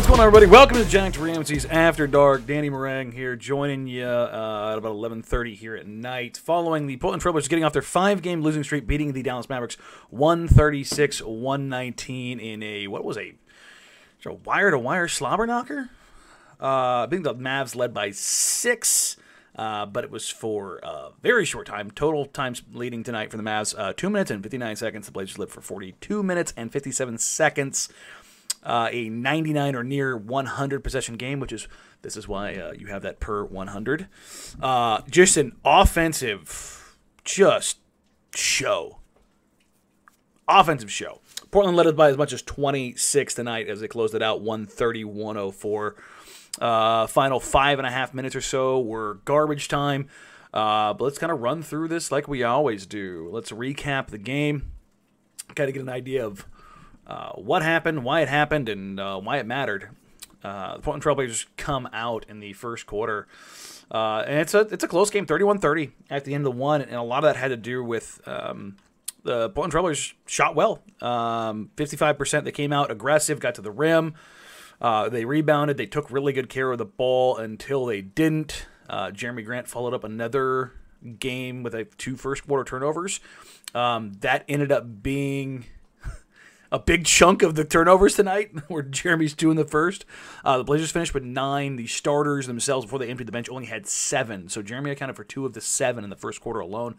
What's going on, everybody? Welcome to Jack Ramsay's After Dark. Danny Marang here, joining you uh, at about 11:30 here at night, following the Portland Trailblazers getting off their five-game losing streak, beating the Dallas Mavericks 136-119 in a what was a, a wire-to-wire slobber knocker. Uh, I think the Mavs led by six. Uh, but it was for a very short time. Total times leading tonight for the Mavs, uh, 2 minutes and 59 seconds. The Blazers lived for 42 minutes and 57 seconds uh, a 99 or near 100 possession game, which is this is why uh, you have that per 100. Uh, just an offensive, just show. Offensive show. Portland led it by as much as 26 tonight as they closed it out 130 104. Uh, final five and a half minutes or so were garbage time. Uh, but let's kind of run through this like we always do. Let's recap the game. Kind of get an idea of uh, what happened, why it happened, and uh, why it mattered. Uh, the Portland Trailblazers come out in the first quarter. Uh, and it's a it's a close game, 31-30 at the end of the one, and a lot of that had to do with um, the Portland Trailblazers shot well. Um, 55% they came out aggressive, got to the rim. Uh, they rebounded. They took really good care of the ball until they didn't. Uh, Jerami Grant followed up another game with a two first quarter turnovers. Um, that ended up being a big chunk of the turnovers tonight, where Jerami's two in the first. Uh, the Blazers finished with nine. The starters themselves, before they emptied the bench, only had seven. So Jerami accounted for two of the seven in the first quarter alone.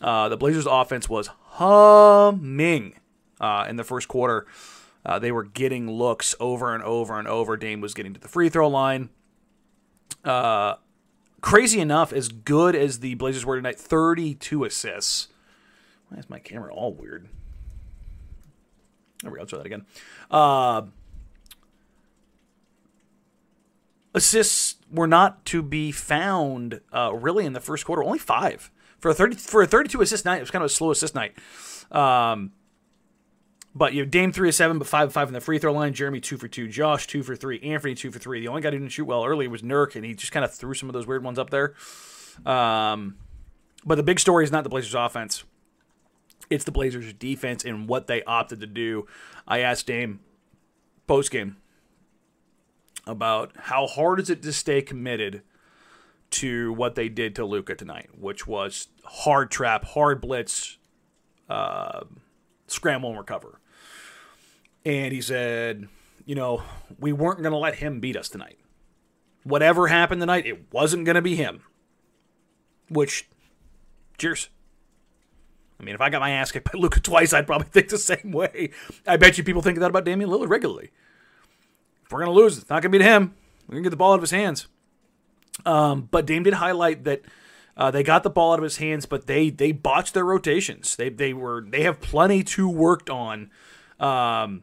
Uh, the Blazers' offense was humming uh, in the first quarter. Uh, they were getting looks over and over and over. Dame was getting to the free throw line. Uh, crazy enough, as good as the Blazers were tonight, 32 assists. Why is my camera all weird? There we go. I'll try that again. Uh, assists were not to be found uh, really in the first quarter. Only five for a thirty for a thirty-two assist night. It was kind of a slow assist night. Um, but you know, Dame three of seven, but five of five in the free throw line. Jerami two for two. Josh two for three. Anthony two for three. The only guy who didn't shoot well early was Nurk, and he just kind of threw some of those weird ones up there. Um, but the big story is not the Blazers' offense. It's the Blazers' defense and what they opted to do. I asked Dame post game about how hard is it to stay committed to what they did to Luka tonight, which was hard trap, hard blitz, uh, scramble and recover. And he said, you know, we weren't going to let him beat us tonight. Whatever happened tonight, it wasn't going to be him. Which, cheers. I mean, if I got my ass kicked by Luka twice, I'd probably think the same way. I bet you people think that about Damian Lillard regularly. If we're to lose, it's not to be to him. We're to get the ball out of his hands. Um, but Dame did highlight that uh, they got the ball out of his hands, but they they botched their rotations. They they were they have plenty to worked on. Um,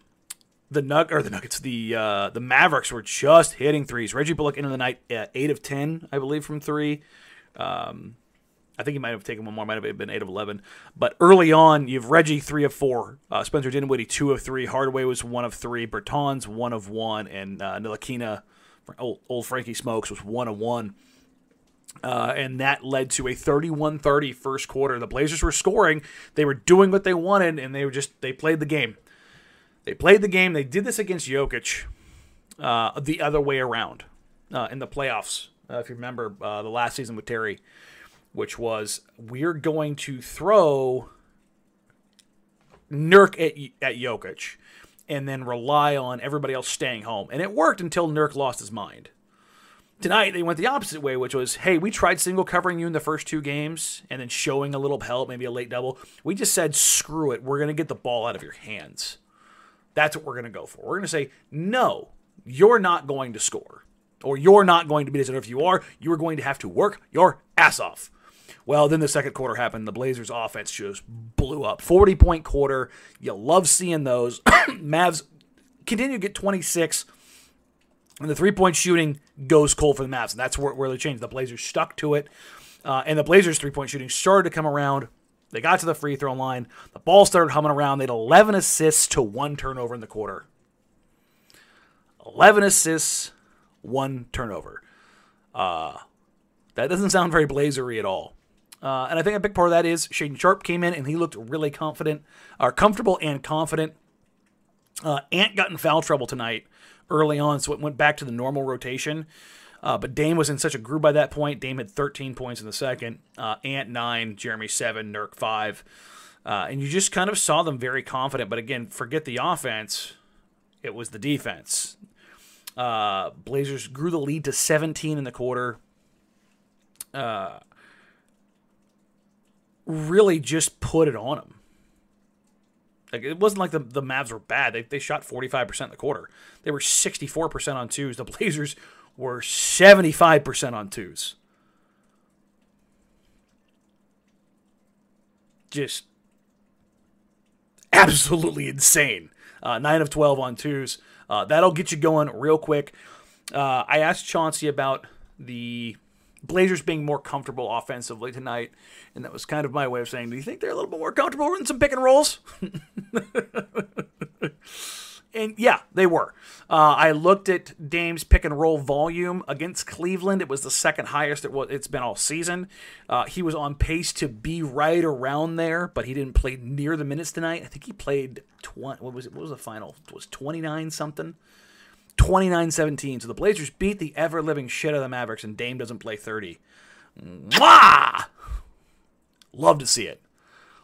the Nug or the Nuggets, the uh, the Mavericks were just hitting threes. Reggie Bullock into the night at eight of ten, I believe, from three. Um, I think he might have taken one more, might have been eight of eleven. But early on, you've Reggie three of four, uh, Spencer Dinwiddie two of three, Hardaway was one of three, Bertans one of one, and uh, Ntilikina, old, old Frankie Smokes was one of one. Uh, and that led to a 31-30 first quarter. The Blazers were scoring. They were doing what they wanted, and they were just they played the game. They played the game. They did this against Jokic uh, the other way around uh, in the playoffs. Uh, if you remember uh, the last season with Terry, which was we're going to throw Nurk at, at Jokic and then rely on everybody else staying home. And it worked until Nurk lost his mind. Tonight, they went the opposite way, which was hey, we tried single covering you in the first two games and then showing a little help, maybe a late double. We just said, screw it. We're going to get the ball out of your hands. That's what we're going to go for. We're going to say, no, you're not going to score, or you're not going to be this. And if you are, you are going to have to work your ass off. Well, then the second quarter happened. The Blazers' offense just blew up. 40 point quarter. You love seeing those. Mavs continue to get 26. And the three point shooting goes cold for the Mavs. And that's where, where they changed. The Blazers stuck to it. Uh, and the Blazers' three point shooting started to come around. They got to the free throw line. The ball started humming around. They had 11 assists to one turnover in the quarter. 11 assists, one turnover. Uh, that doesn't sound very blazery at all. Uh, and I think a big part of that is Shaedon Sharpe came in and he looked really confident, or comfortable and confident. Uh, Ant got in foul trouble tonight early on, so it went back to the normal rotation. Uh, but Dame was in such a groove by that point. Dame had 13 points in the second, uh, Ant 9, Jerami 7, Nurk 5. Uh, and you just kind of saw them very confident. But again, forget the offense, it was the defense. Uh, Blazers grew the lead to 17 in the quarter. Really just put it on them. Like it wasn't like the, the Mavs were bad. They, they shot 45% in the quarter. They were 64% on twos. The Blazers were 75% on twos. Just absolutely insane. Uh, 9 of 12 on twos. Uh, that'll get you going real quick. Uh, I asked Chauncey about the Blazers being more comfortable offensively tonight, and that was kind of my way of saying, do you think they're a little bit more comfortable in some pick and rolls? and yeah, they were. Uh, I looked at Dame's pick and roll volume against Cleveland. It was the second highest it was, it's been all season. Uh, he was on pace to be right around there, but he didn't play near the minutes tonight. I think he played 20. What was it? What was the final? It was 29 something? 29 17. So the Blazers beat the ever living shit out of the Mavericks, and Dame doesn't play 30. Mwah! Love to see it.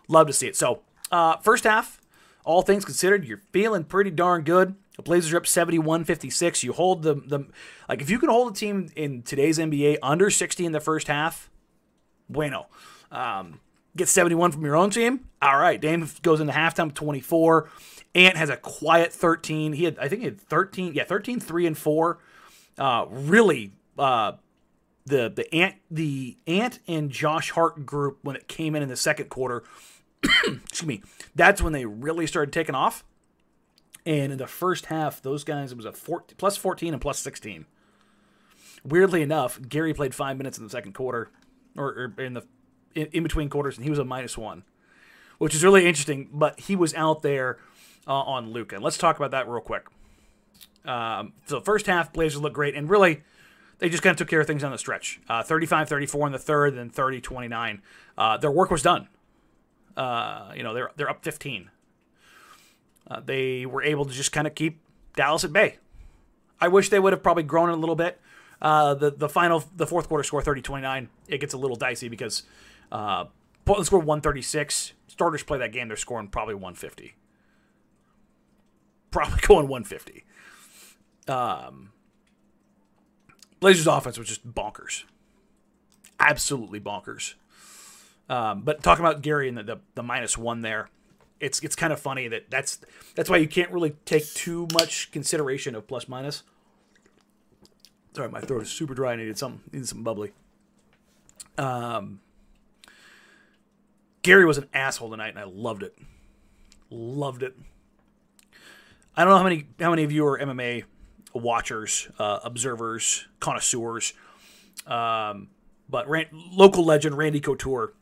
Love to see it. So, uh, first half, all things considered, you're feeling pretty darn good. The Blazers are up 71 56. You hold the, the, like, if you can hold a team in today's NBA under 60 in the first half, bueno. Um, get 71 from your own team. All right. Dame goes into halftime 24. Ant has a quiet 13. He had, I think he had 13, yeah, 13, 3 and 4. Uh, really, uh, the the Ant the Ant and Josh Hart group when it came in in the second quarter, excuse me, that's when they really started taking off. And in the first half, those guys it was a 14, plus 14 and plus 16. Weirdly enough, Gary played five minutes in the second quarter, or, or in the in, in, between quarters, and he was a minus one, which is really interesting. But he was out there uh, on Luka. Let's talk about that real quick. Um, so first half, Blazers look great, and really, they just kind of took care of things on the stretch. Uh, 35-34 in the third, and 30-29. Uh, their work was done. Uh, you know, they're they're up 15. Uh, they were able to just kind of keep Dallas at bay. I wish they would have probably grown a little bit. Uh, the the final the fourth quarter score 30-29. It gets a little dicey because uh, Portland scored 136. Starters play that game, they're scoring probably 150 probably going 150. Um, Blazers offense was just bonkers, absolutely bonkers. Um, but talking about Gary and the, the, the minus one there, it's it's kind of funny that that's that's why you can't really take too much consideration of plus minus. Sorry, my throat is super dry. I needed some needed some bubbly. Um, Gary was an asshole tonight, and I loved it. Loved it. I don't know how many how many of you are MMA watchers, uh, observers, connoisseurs, um, but Rand, local legend Randy Couture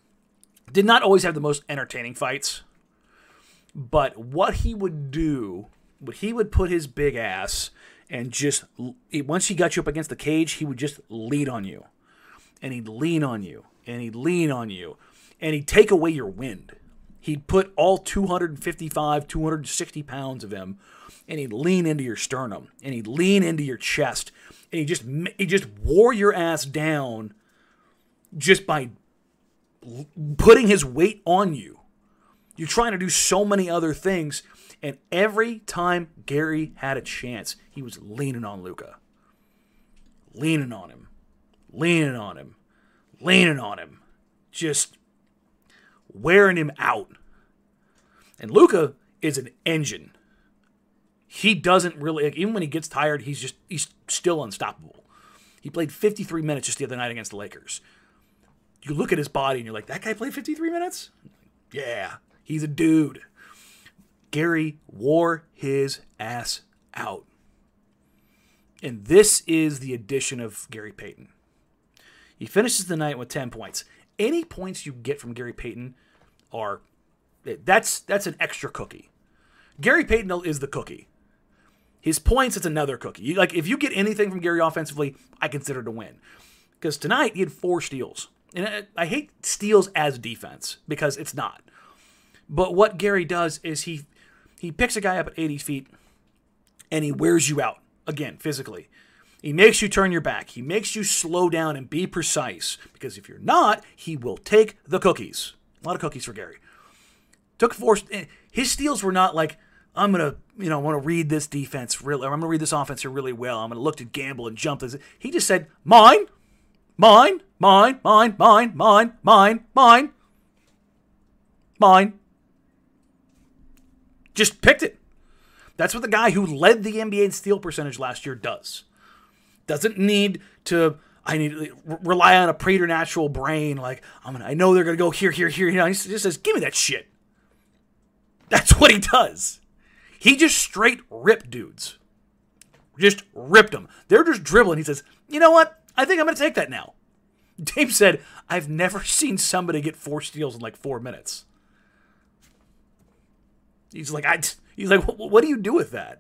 did not always have the most entertaining fights. But what he would do, what he would put his big ass and just once he got you up against the cage, he would just lead on you. and he'd lean on you and he'd lean on you and he'd take away your wind. He'd put all 255, 260 pounds of him and he'd lean into your sternum and he'd lean into your chest and he just he just wore your ass down just by putting his weight on you. You're trying to do so many other things and every time Gary had a chance, he was leaning on Luka, Leaning on him. Leaning on him. Leaning on him. Just wearing him out. And Luka is an engine. He doesn't really like, even when he gets tired, he's just he's still unstoppable. He played 53 minutes just the other night against the Lakers. You look at his body and you're like, that guy played 53 minutes? Yeah, he's a dude. Gary wore his ass out. And this is the addition of Gary Payton. He finishes the night with 10 points. Any points you get from Gary Payton are that's that's an extra cookie. Gary Payton is the cookie. His points it's another cookie. Like if you get anything from Gary offensively, I consider to win. Because tonight he had four steals. And I, I hate steals as defense because it's not. But what Gary does is he he picks a guy up at 80 feet and he wears you out again physically. He makes you turn your back. He makes you slow down and be precise because if you're not, he will take the cookies. A lot of cookies for Gary. Took four. Eh, his steals were not like I'm gonna, you know, want to read this defense really. I'm gonna read this offense here really well. I'm gonna look to gamble and jump. This. He just said mine, mine, mine, mine, mine, mine, mine, mine, mine. Just picked it. That's what the guy who led the NBA in steal percentage last year does. Doesn't need to. I need to rely on a preternatural brain. Like I'm gonna. I know they're gonna go here, here, here. You know, he just says, "Give me that shit." That's what he does. He just straight ripped dudes. Just ripped them. They're just dribbling. He says, "You know what? I think I'm gonna take that now." Dave said, "I've never seen somebody get four steals in like four minutes." He's like, I. He's like, what, do you do with that?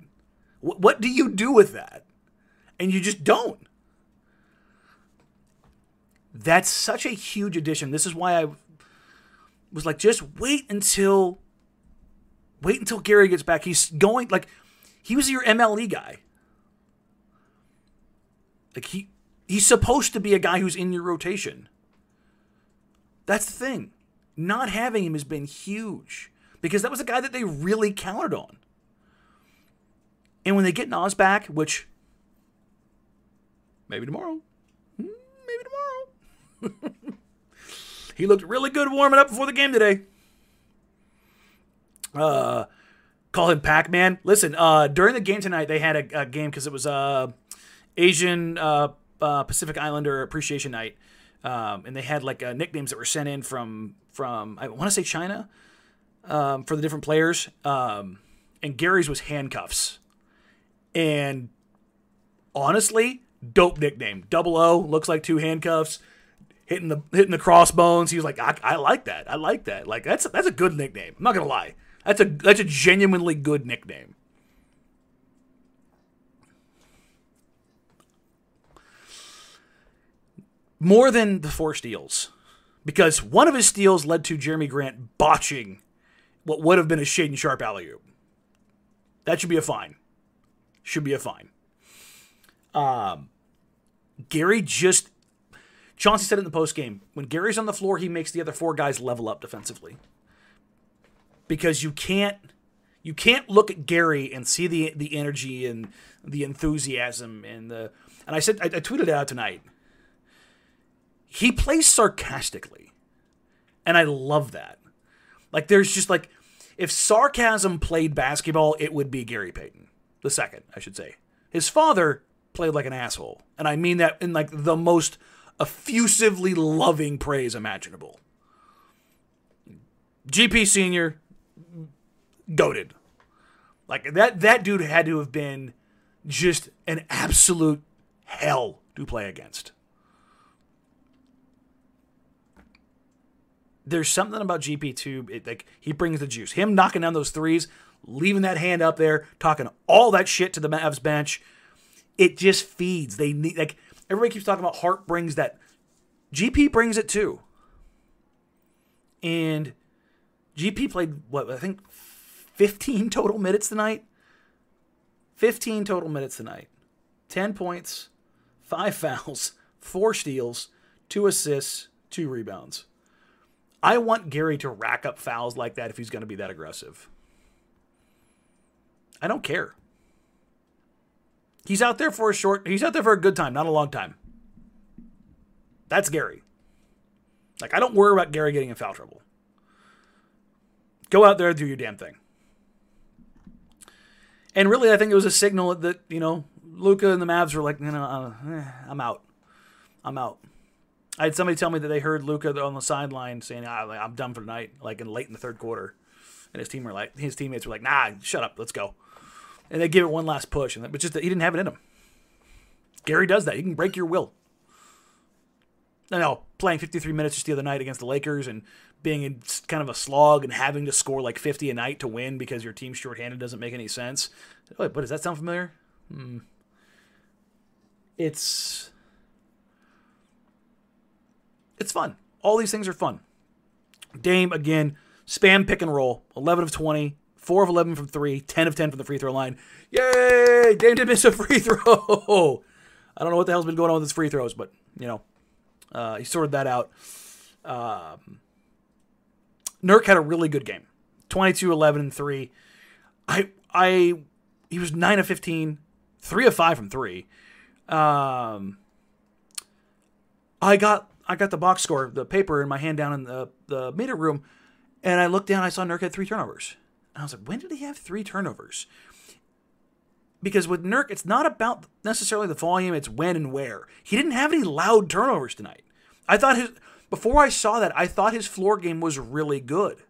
What do you do with that? And you just don't. That's such a huge addition. This is why I was like, just wait until, wait until Gary gets back. He's going like, he was your MLE guy. Like he, he's supposed to be a guy who's in your rotation. That's the thing. Not having him has been huge because that was a guy that they really counted on. And when they get Nas back, which maybe tomorrow, hmm, maybe tomorrow, he looked really good warming up before the game today. Uh, call him Pac Man. Listen, uh, during the game tonight, they had a, a game because it was uh, Asian uh, uh, Pacific Islander Appreciation Night, um, and they had like uh, nicknames that were sent in from from I want to say China um, for the different players. Um, and Gary's was handcuffs. And honestly, dope nickname. Double O looks like two handcuffs. Hitting the hitting the crossbones. He was like, I, I like that. I like that. Like that's that's a good nickname. I'm not gonna lie. That's a that's a genuinely good nickname. More than the four steals, because one of his steals led to Jerami Grant botching what would have been a Shaedon Sharpe alley oop. That should be a fine. Should be a fine. Um, Gary just Chauncey said in the post game when Gary's on the floor, he makes the other four guys level up defensively because you can't you can't look at Gary and see the the energy and the enthusiasm and the and I said I, I tweeted it out tonight. He plays sarcastically, and I love that. Like there's just like if sarcasm played basketball, it would be Gary Payton. The second, I should say. His father played like an asshole. And I mean that in like the most effusively loving praise imaginable. GP senior goaded. Like that that dude had to have been just an absolute hell to play against. there's something about GP2. It, like he brings the juice. Him knocking down those threes, leaving that hand up there, talking all that shit to the Mavs bench. It just feeds. They need like everybody keeps talking about Hart brings that GP brings it too. And GP played what I think 15 total minutes tonight. 15 total minutes tonight. 10 points, 5 fouls, 4 steals, 2 assists, 2 rebounds. I want Gary to rack up fouls like that if he's going to be that aggressive. I don't care. He's out there for a short, he's out there for a good time, not a long time. That's Gary. Like, I don't worry about Gary getting in foul trouble. Go out there, do your damn thing. And really, I think it was a signal that, you know, Luka and the Mavs were like, you know, uh, eh, I'm out. I'm out. I had somebody tell me that they heard Luka on the sideline saying, ah, "I'm done for tonight," like in late in the third quarter, and his team were like, his teammates were like, "Nah, shut up, let's go," and they give it one last push, and but just that he didn't have it in him. Gary does that. He can break your will. I know playing 53 minutes just the other night against the Lakers and being in kind of a slog and having to score like 50 a night to win because your team's shorthanded doesn't make any sense. Wait, but does that sound familiar? Hmm. It's it's fun. All these things are fun. Dame again, spam pick and roll, 11 of 20, 4 of 11 from 3, 10 of 10 from the free throw line. Yay! Dame did miss a free throw. I don't know what the hell's been going on with his free throws, but you know, uh, he sorted that out. Um, Nurk had a really good game 22, 11, and 3. I, I, he was 9 of 15, 3 of 5 from 3. Um, I got I got the box score, the paper in my hand down in the, the meter room, and I looked down, I saw Nurk had three turnovers. I was like, when did he have three turnovers? Because with Nurk, it's not about necessarily the volume, it's when and where. He didn't have any loud turnovers tonight. I thought his before I saw that, I thought his floor game was really good.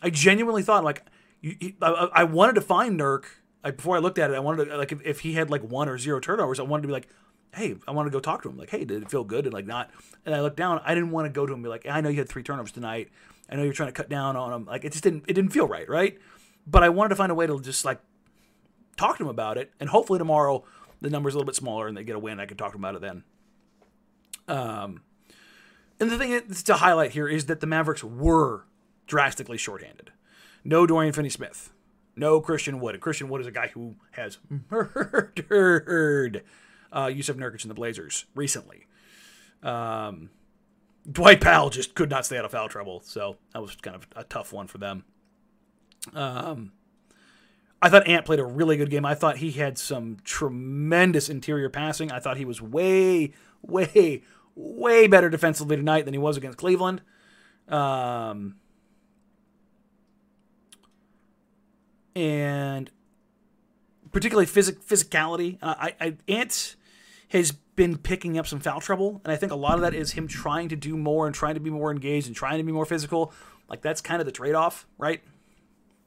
I genuinely thought like you, I, I, wanted to find Nurk. Like before I looked at it, I wanted to like if, if he had like one or zero turnovers, I wanted to be like, hey, I want to go talk to him. Like, hey, did it feel good? And like not. And I looked down. I didn't want to go to him and be like, I know you had three turnovers tonight. I know you're trying to cut down on him. Like it just didn't. It didn't feel right, right? But I wanted to find a way to just like talk to him about it, and hopefully tomorrow the number's a little bit smaller and they get a win. I can talk to him about it then. Um, and the thing to highlight here is that the Mavericks were drastically shorthanded. No Dorian Finney-Smith. No Christian Wood. And Christian Wood is a guy who has murdered uh, Jusuf Nurkic and the Blazers recently. Um, Dwight Powell just could not stay out of foul trouble, so that was kind of a tough one for them. Um, I thought Ant played a really good game. I thought he had some tremendous interior passing. I thought he was way, way, way better defensively tonight than he was against Cleveland. Um, and particularly physic physicality. Uh, I, I Ant has been picking up some foul trouble, and I think a lot of that is him trying to do more and trying to be more engaged and trying to be more physical. Like that's kind of the trade off, right?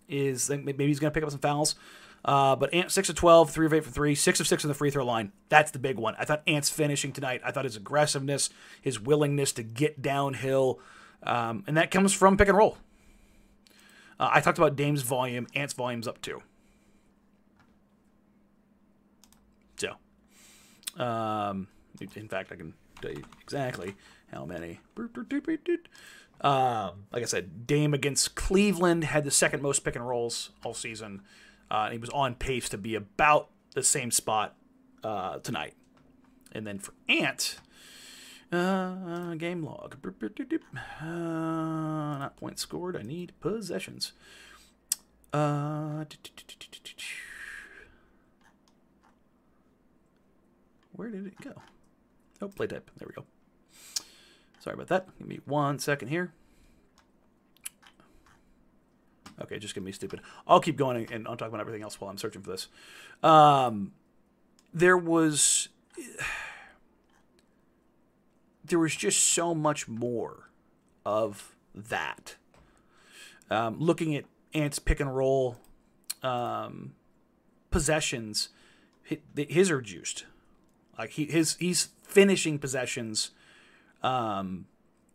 Is maybe he's going to pick up some fouls. Uh, but Ant six of 12, three of eight for three, six of six on the free throw line. That's the big one. I thought Ant's finishing tonight. I thought his aggressiveness, his willingness to get downhill, um, and that comes from pick and roll. Uh, I talked about Dame's volume. Ant's volume's up too. So, um, in fact, I can tell you exactly how many. Um, like I said, Dame against Cleveland had the second most pick and rolls all season. Uh, he was on pace to be about the same spot uh, tonight. And then for Ant, uh, game log. Uh, not points scored. I need possessions. Uh, where did it go? Oh, play type. There we go. Sorry about that. Give me one second here. Okay, just give me stupid. I'll keep going and I'll talk about everything else while I'm searching for this. Um, there was there was just so much more of that. Um, looking at Ant's pick and roll um, possessions, his are juiced. Like he his he's finishing possessions um,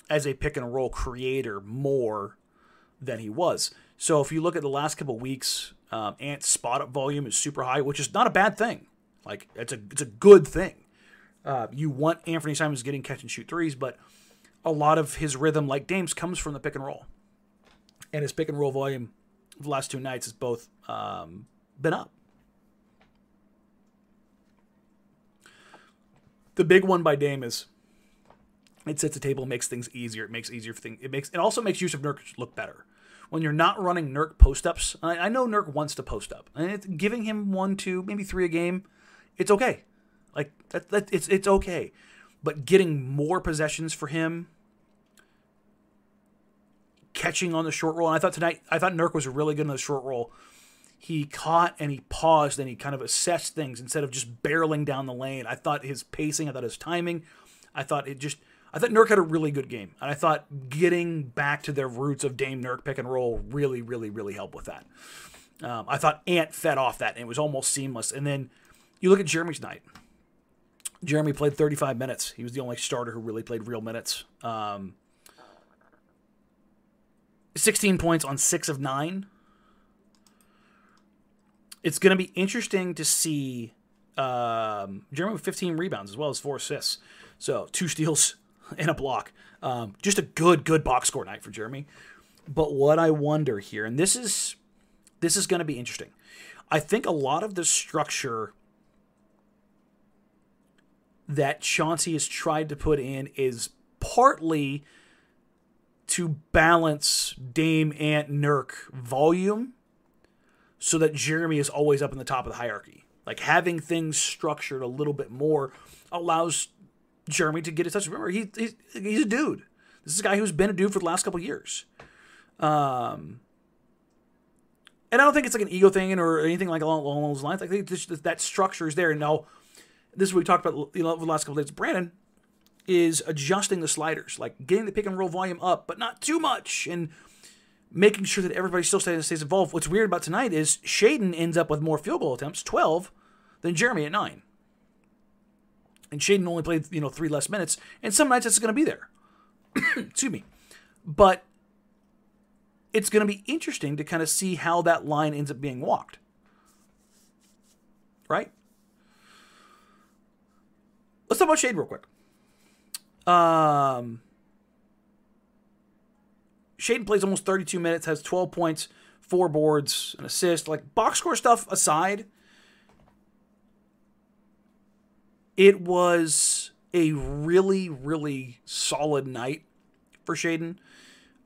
as a pick and roll creator more than he was. So if you look at the last couple weeks, um, Ant's spot up volume is super high, which is not a bad thing. Like it's a it's a good thing. Uh, you want Anthony Simons getting catch and shoot threes, but a lot of his rhythm, like Dame's, comes from the pick and roll. And his pick and roll volume the last two nights has both um, been up. The big one by Dame is it sets the table, makes things easier. It makes easier for things. It makes it also makes use of Nurk look better when you're not running Nurk post ups. I, I, know Nurk wants to post up, and giving him one, two, maybe three a game. It's okay, like that. that it's it's okay, but getting more possessions for him, catching on the short roll. And I thought tonight, I thought Nurk was really good on the short roll he caught and he paused and he kind of assessed things instead of just barreling down the lane. I thought his pacing, I thought his timing, I thought it just, I thought Nurk had a really good game. And I thought getting back to their roots of Dame Nurk pick and roll really, really, really helped with that. Um, I thought Ant fed off that and it was almost seamless. And then you look at Jerami's night. Jerami played 35 minutes. He was the only starter who really played real minutes. Um, 16 points on six of nine it's going to be interesting to see um, Jerami with 15 rebounds as well as four assists. So two steals and a block. Um, just a good, good box score night for Jerami. But what I wonder here, and this is this is going to be interesting. I think a lot of the structure that Chauncey has tried to put in is partly to balance Dame Ant Nurk volume so that Jerami is always up in the top of the hierarchy. Like having things structured a little bit more allows Jerami to get his touch. Remember, he, he's, he's a dude. This is a guy who's been a dude for the last couple years. Um, and I don't think it's like an ego thing or anything like along, along those lines. I think just that structure is there. And now, this is what we talked about you know, the last couple days. Brandon is adjusting the sliders, like getting the pick and roll volume up, but not too much. And making sure that everybody still stays, stays involved. What's weird about tonight is Shaedon ends up with more field goal attempts, 12, than Jerami at 9. And Shaedon only played, you know, three less minutes. And some nights it's going to be there. Excuse me. But it's going to be interesting to kind of see how that line ends up being walked. Right? Let's talk about Shade real quick. Um, Shaedon plays almost 32 minutes, has 12 points, four boards, an assist. Like box score stuff aside, it was a really, really solid night for Shaedon.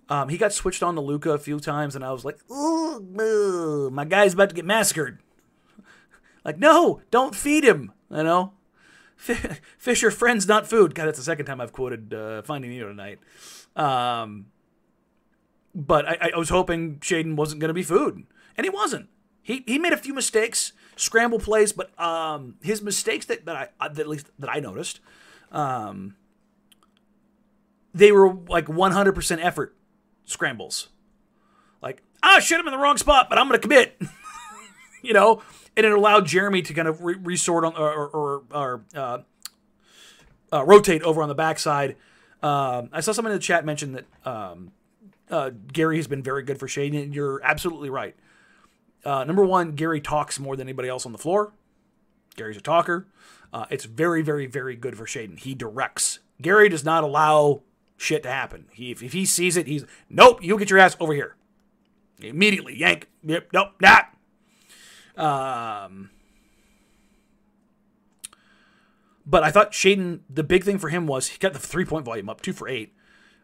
Um, he got switched on to Luka a few times, and I was like, "Ooh, my guy's about to get massacred." like, no, don't feed him. You know, fish are friends, not food. God, that's the second time I've quoted uh, Finding Nemo tonight. Um, but I, I was hoping Shaedon wasn't going to be food, and he wasn't. He he made a few mistakes, scramble plays, but um, his mistakes that, that I that at least that I noticed, um, they were like 100% effort scrambles. Like, ah, shit, I'm in the wrong spot, but I'm going to commit. you know, and it allowed Jerami to kind of re- resort on or or, or uh, uh, rotate over on the backside. Um, I saw someone in the chat mention that um, uh, Gary has been very good for Shane, and you're absolutely right. Uh, number one, Gary talks more than anybody else on the floor. Gary's a talker. Uh, it's very, very, very good for Shaedon. He directs. Gary does not allow shit to happen. He, if, if he sees it, he's nope. You get your ass over here immediately. Yank. Yep. Nope. Not. Um. But I thought Shaedon. The big thing for him was he got the three point volume up, two for eight.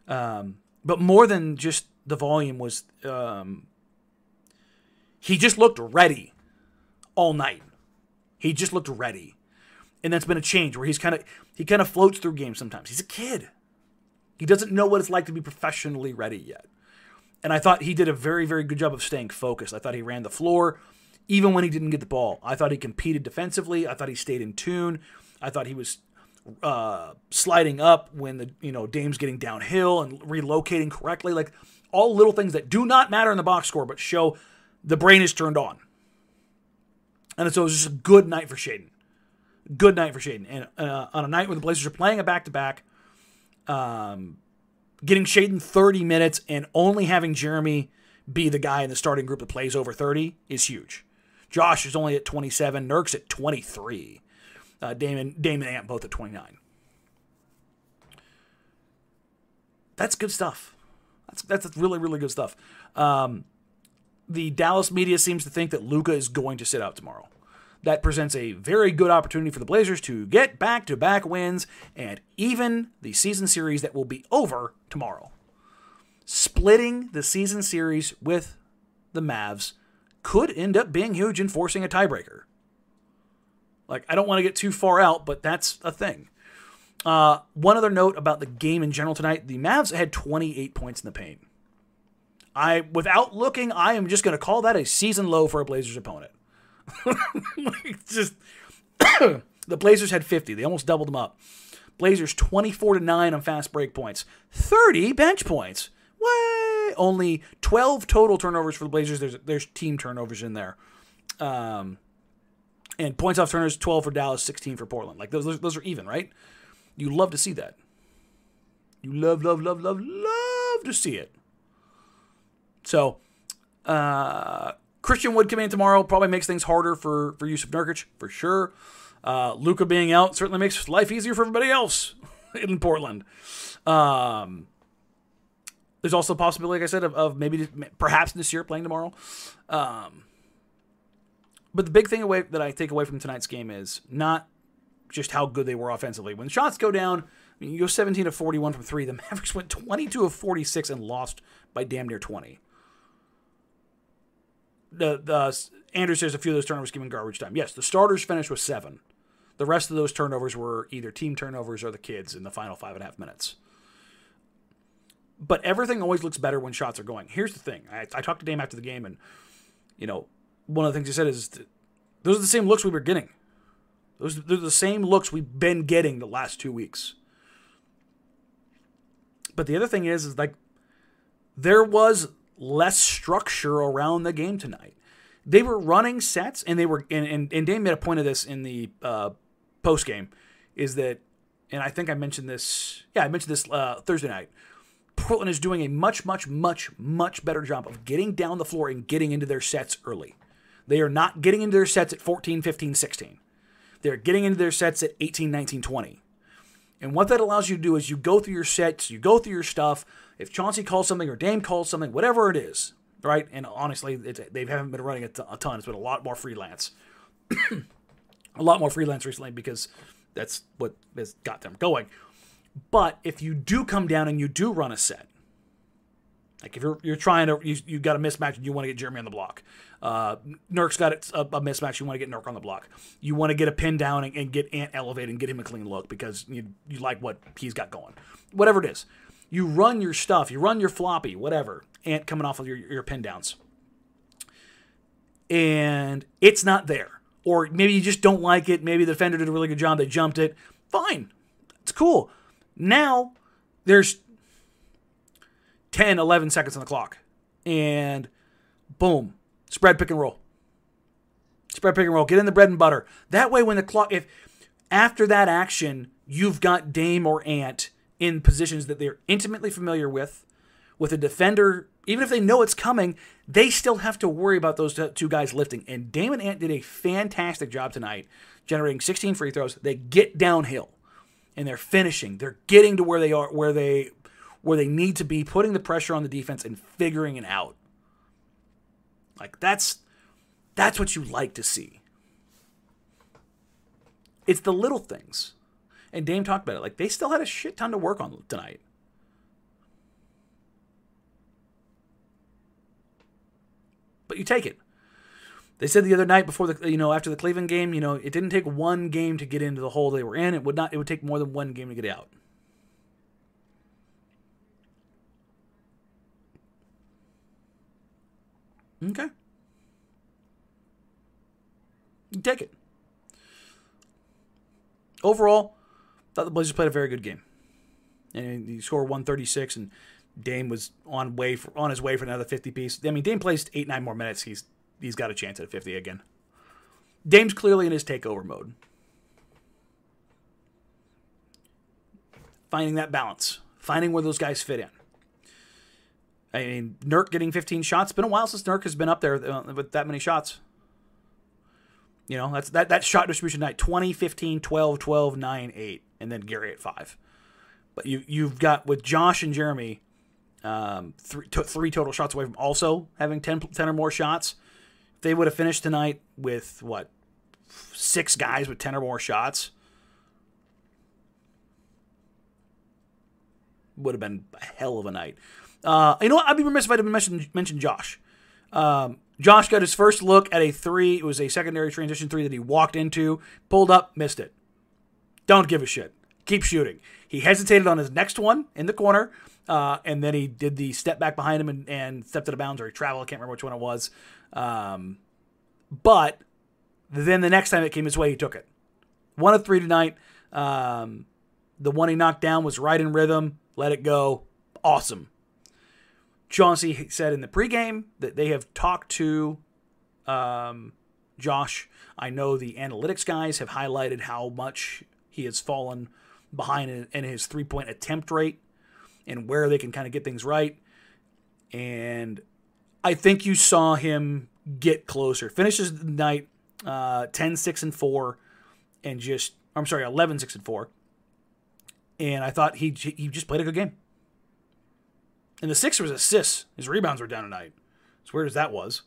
Um, but more than just the volume was um, he just looked ready all night. He just looked ready. And that's been a change where he's kind of he kind of floats through games sometimes. He's a kid. He doesn't know what it's like to be professionally ready yet. And I thought he did a very very good job of staying focused. I thought he ran the floor even when he didn't get the ball. I thought he competed defensively. I thought he stayed in tune. I thought he was uh, sliding up when the you know Dame's getting downhill and relocating correctly, like all little things that do not matter in the box score, but show the brain is turned on. And so it was just a good night for Shaedon. Good night for Shaedon. And uh, on a night when the Blazers are playing a back to back, um, getting Shaedon 30 minutes and only having Jerami be the guy in the starting group that plays over 30 is huge. Josh is only at 27, Nurk's at 23. Uh, Damon, Damon Ant both at 29. That's good stuff. That's that's really really good stuff. Um, the Dallas media seems to think that Luka is going to sit out tomorrow. That presents a very good opportunity for the Blazers to get back to back wins and even the season series that will be over tomorrow. Splitting the season series with the Mavs could end up being huge and forcing a tiebreaker. Like, I don't want to get too far out, but that's a thing. Uh, one other note about the game in general tonight the Mavs had 28 points in the paint. I, without looking, I am just going to call that a season low for a Blazers opponent. just the Blazers had 50. They almost doubled them up. Blazers 24 to 9 on fast break points. 30 bench points. Way only 12 total turnovers for the Blazers. There's there's team turnovers in there. Um and points off turners 12 for Dallas, 16 for Portland. Like those those are even, right? You love to see that. You love love love love love to see it. So, uh, Christian Wood coming in tomorrow probably makes things harder for for Jusuf Nurkic for sure. Uh, Luka being out certainly makes life easier for everybody else in Portland. Um, there's also a possibility, like I said, of, of maybe perhaps this year playing tomorrow. Um, but the big thing away that I take away from tonight's game is not just how good they were offensively. When shots go down, I mean, you go 17 of 41 from three. The Mavericks went 22 of 46 and lost by damn near 20 the the Andrew says a few of those turnovers given garbage time. Yes, the starters finished with seven. The rest of those turnovers were either team turnovers or the kids in the final five and a half minutes. But everything always looks better when shots are going. Here's the thing: I, I talked to Dame after the game, and you know, one of the things he said is those are the same looks we were getting. Those are the same looks we've been getting the last two weeks. But the other thing is, is like there was less structure around the game tonight. They were running sets, and they were and and, and Dame made a point of this in the uh, post game, is that, and I think I mentioned this. Yeah, I mentioned this uh, Thursday night. Portland is doing a much, much, much, much better job of getting down the floor and getting into their sets early. They are not getting into their sets at 14, 15, 16. They're getting into their sets at 18, 19, 20. And what that allows you to do is you go through your sets, you go through your stuff. If Chauncey calls something or Dame calls something, whatever it is, right? And honestly, they haven't been running a ton. It's been a lot more freelance. a lot more freelance recently because that's what has got them going. But if you do come down and you do run a set, like if you're you're trying to you, you got a mismatch and you want to get Jerami on the block, uh, Nurk's got a, a, mismatch. You want to get Nurk on the block. You want to get a pin down and, and, get Ant elevated and get him a clean look because you you like what he's got going. Whatever it is, you run your stuff. You run your floppy, whatever. Ant coming off of your your pin downs, and it's not there. Or maybe you just don't like it. Maybe the defender did a really good job. They jumped it. Fine, it's cool. Now there's 10, 11 seconds on the clock. And boom, spread pick and roll. Spread pick and roll. Get in the bread and butter. That way, when the clock, if after that action, you've got Dame or Ant in positions that they're intimately familiar with, with a defender, even if they know it's coming, they still have to worry about those two guys lifting. And Dame and Ant did a fantastic job tonight, generating 16 free throws. They get downhill and they're finishing. They're getting to where they are, where they where they need to be, putting the pressure on the defense and figuring it out. Like that's that's what you like to see. It's the little things. And Dame talked about it. Like they still had a shit ton to work on tonight. But you take it. They said the other night before the you know after the Cleveland game, you know, it didn't take one game to get into the hole they were in. It would not it would take more than one game to get out. Okay. Take it. Overall, thought the Blazers played a very good game. And he scored 136, and Dame was on way for, on his way for another 50 piece. I mean, Dame plays eight nine more minutes. He's he's got a chance at a 50 again. Dame's clearly in his takeover mode. Finding that balance, finding where those guys fit in. I mean, Nurk getting 15 shots. It's been a while since Nurk has been up there uh, with that many shots. You know, that's that that shot distribution night 20, 15, 12, 12, 9, 8, and then Gary at 5. But you you've got with Josh and Jerami um, three, three total shots away from also having 10, 10 or more shots. If they would have finished tonight with what six guys with 10 or more shots. Would have been a hell of a night. Uh, you know what? I'd be remiss if I didn't mention, mention Josh. Um, Josh got his first look at a three. It was a secondary transition three that he walked into, pulled up, missed it. Don't give a shit. Keep shooting. He hesitated on his next one in the corner, uh, and then he did the step back behind him and, and stepped out of bounds or he traveled. I can't remember which one it was. Um, but then the next time it came his way, he took it. One of three tonight. Um, the one he knocked down was right in rhythm. Let it go. Awesome. Chauncey said in the pregame that they have talked to um, Josh. I know the analytics guys have highlighted how much he has fallen behind in his three point attempt rate and where they can kind of get things right. And I think you saw him get closer. Finishes the night uh, 10, 6, and 4, and just, I'm sorry, 11, 6, and 4. And I thought he, he just played a good game. And the Sixers assists. His rebounds were down tonight. As weird as that was.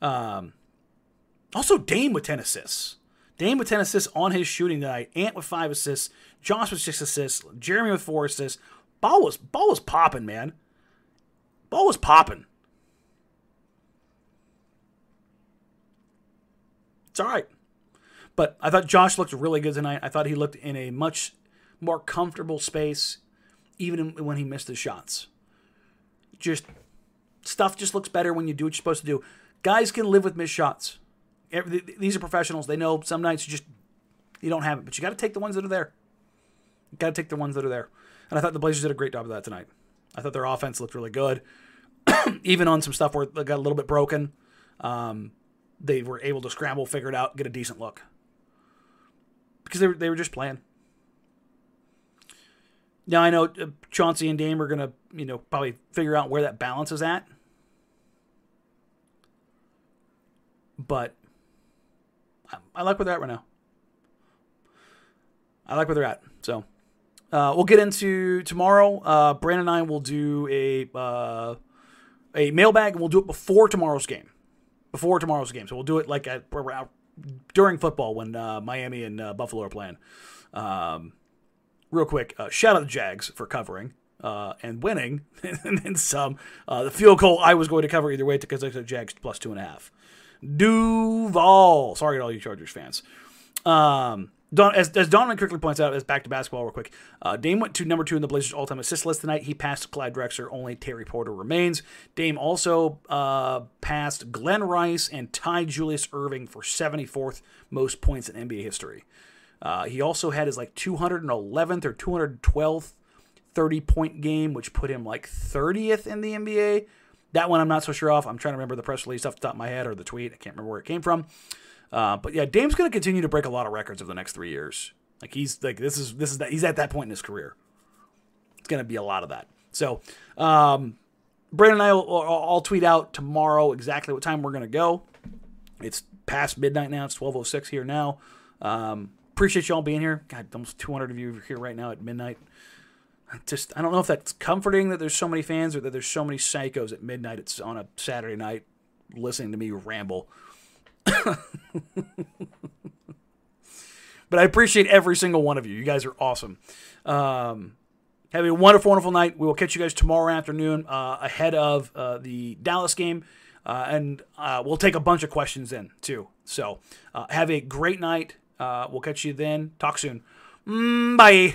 Um, also, Dame with 10 assists. Dame with 10 assists on his shooting tonight. Ant with 5 assists. Josh with 6 assists. Jerami with 4 assists. Ball was, ball was popping, man. Ball was popping. It's all right. But I thought Josh looked really good tonight. I thought he looked in a much more comfortable space, even when he missed his shots. Just stuff just looks better when you do what you're supposed to do. Guys can live with missed shots. These are professionals. They know some nights you just you don't have it, but you got to take the ones that are there. You got to take the ones that are there. And I thought the Blazers did a great job of that tonight. I thought their offense looked really good, even on some stuff where they got a little bit broken. Um, they were able to scramble, figure it out, get a decent look because they were, they were just playing. Now I know uh, Chauncey and Dame are gonna, you know, probably figure out where that balance is at. But I, I like where they're at right now. I like where they're at. So uh, we'll get into tomorrow. Uh, Brandon and I will do a uh, a mailbag, and we'll do it before tomorrow's game. Before tomorrow's game, so we'll do it like at during football when uh, Miami and uh, Buffalo are playing. Um, real quick, uh, shout out to Jags for covering uh, and winning, and then some. Uh, the field goal I was going to cover either way because I said Jags plus two and a half. Duval. Sorry to all you Chargers fans. Um, Don, as, as Donovan quickly points out, as back to basketball real quick, uh, Dame went to number two in the Blazers' all-time assist list tonight. He passed Clyde Drexler. Only Terry Porter remains. Dame also uh, passed Glenn Rice and tied Julius Erving for 74th most points in NBA history. Uh, he also had his like 211th or 212th 30 point game, which put him like 30th in the NBA. That one I'm not so sure off. I'm trying to remember the press release off the top of my head or the tweet. I can't remember where it came from. Uh, but yeah, Dame's going to continue to break a lot of records over the next three years. Like he's like this is this is that he's at that point in his career. It's going to be a lot of that. So, um, Brandon and I will I'll tweet out tomorrow exactly what time we're going to go. It's past midnight now. It's 12:06 here now. Um, appreciate y'all being here. God, almost 200 of you here right now at midnight. Just I don't know if that's comforting that there's so many fans or that there's so many psychos at midnight. It's on a Saturday night listening to me ramble. but I appreciate every single one of you. You guys are awesome. Um, have a wonderful, wonderful night. We will catch you guys tomorrow afternoon uh, ahead of uh, the Dallas game. Uh, and uh, we'll take a bunch of questions in too. So uh, have a great night. Uh, we'll catch you then. Talk soon. Mm, bye.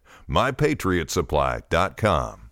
MyPatriotSupply.com.